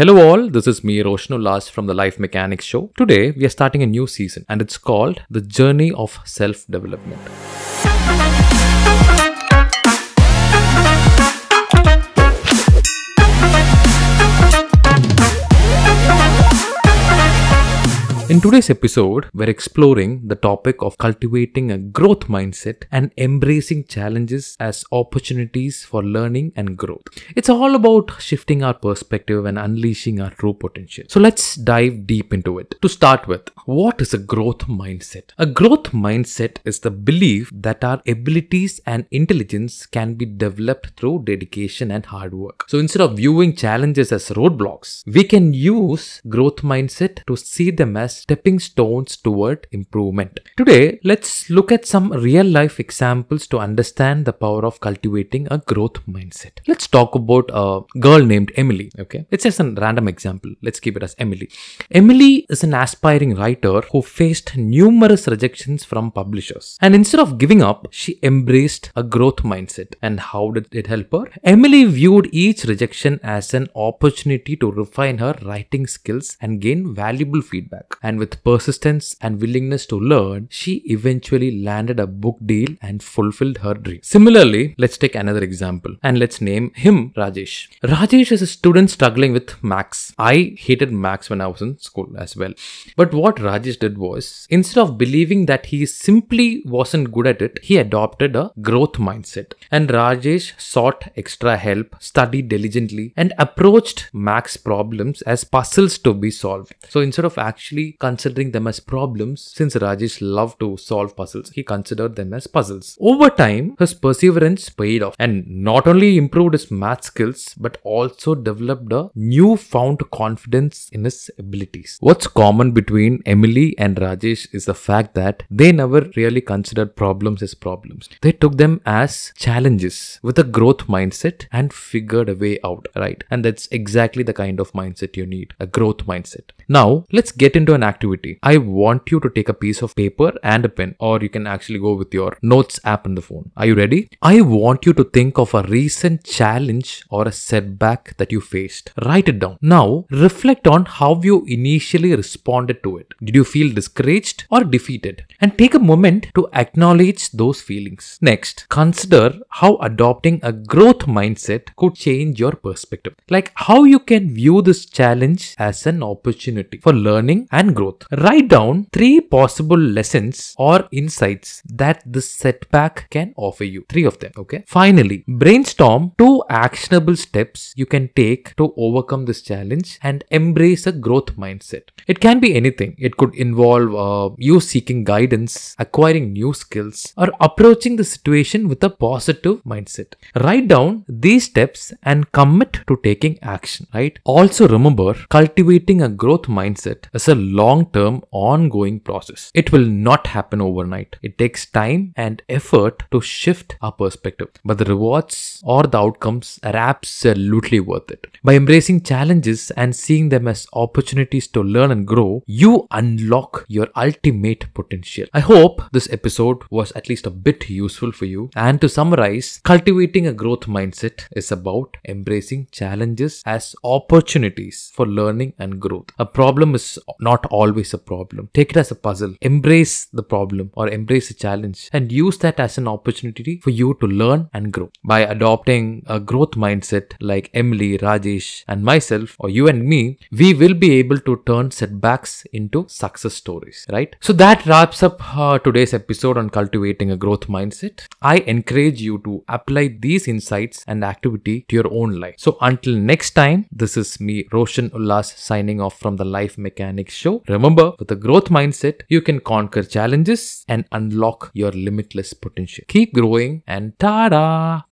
Hello all, this is me Roshan Ullas from the Life Mechanics Show. Today we are starting a new season and it's called The Journey of Self-Development. In today's episode, we're exploring the topic of cultivating a growth mindset and embracing challenges as opportunities for learning and growth. It's all about shifting our perspective and unleashing our true potential. So let's dive deep into it. To start with, what is a growth mindset? A growth mindset is the belief that our abilities and intelligence can be developed through dedication and hard work. So instead of viewing challenges as roadblocks, we can use growth mindset to see them as stepping stones toward improvement. Today, let's look at some real life examples to understand the power of cultivating a growth mindset. Let's talk about a girl named Emily. Okay, it's just a random example. Let's keep it as Emily. Emily is an aspiring writer who faced numerous rejections from publishers. And instead of giving up, she embraced a growth mindset. And how did it help her? Emily viewed each rejection as an opportunity to refine her writing skills and gain valuable feedback. And with persistence and willingness to learn, she eventually landed a book deal and fulfilled her dream. Similarly, let's take another example and let's name him Rajesh. Rajesh is a student struggling with maths. I hated maths when I was in school as well. But what Rajesh did was, instead of believing that he simply wasn't good at it, he adopted a growth mindset. And Rajesh sought extra help, studied diligently, and approached maths problems as puzzles to be solved. So instead of actually considering them as problems, since Rajesh loved to solve puzzles, he considered them as puzzles. Over time, his perseverance paid off and not only improved his math skills but also developed a newfound confidence in his abilities. What's common between Emily and Rajesh is the fact that they never really considered problems as problems. They took them as challenges with a growth mindset and figured a way out, right? And that's exactly the kind of mindset you need a growth mindset. Now, let's get into an activity. I want you to take a piece of paper and a pen, or you can actually go with your notes app on the phone. Are you ready? I want you to think of a recent challenge or a setback that you faced. Write it down. Now, reflect on how you initially responded to it. Did you feel discouraged or defeated? And take a moment to acknowledge those feelings. Next, consider how adopting a growth mindset could change your perspective. Like how you can view this challenge as an opportunity for learning and growth. Write down three possible lessons or insights that this setback can offer you. Three of them. Okay. Finally, brainstorm two actionable steps you can take to overcome this challenge and embrace a growth mindset. It can be anything. It could involve uh, you seeking guidance, acquiring new skills, or approaching the situation with a positive mindset. Write down these steps and commit to taking action, right? Also remember, cultivating a growth mindset is a long-term ongoing process. It will not happen overnight. It takes time and effort to shift our perspective, but the rewards or the outcomes are absolutely worth it. By embracing challenges and seeing them as opportunities to learn and grow, you unlock your ultimate potential. I hope this episode was at least a bit useful for you. And to summarize, cultivating a growth mindset is about embracing challenges as opportunities for learning and growth. A problem is not always a problem. Take it as a puzzle. Embrace the problem or embrace the challenge and use that as an opportunity for you to learn and grow. By adopting a growth mindset like Emily, Rajesh, and myself, or you and me, we will be able to turn setbacks into success stories, right? So that wraps up uh, today's episode on cultivating a growth mindset. I encourage you to apply these insights and activity to your own life. So until next time, this is me, Roshan Ullas, signing off from the Life Mechanics Show. Remember, with a growth mindset, you can conquer challenges and unlock your limitless potential. Keep growing and ta-da!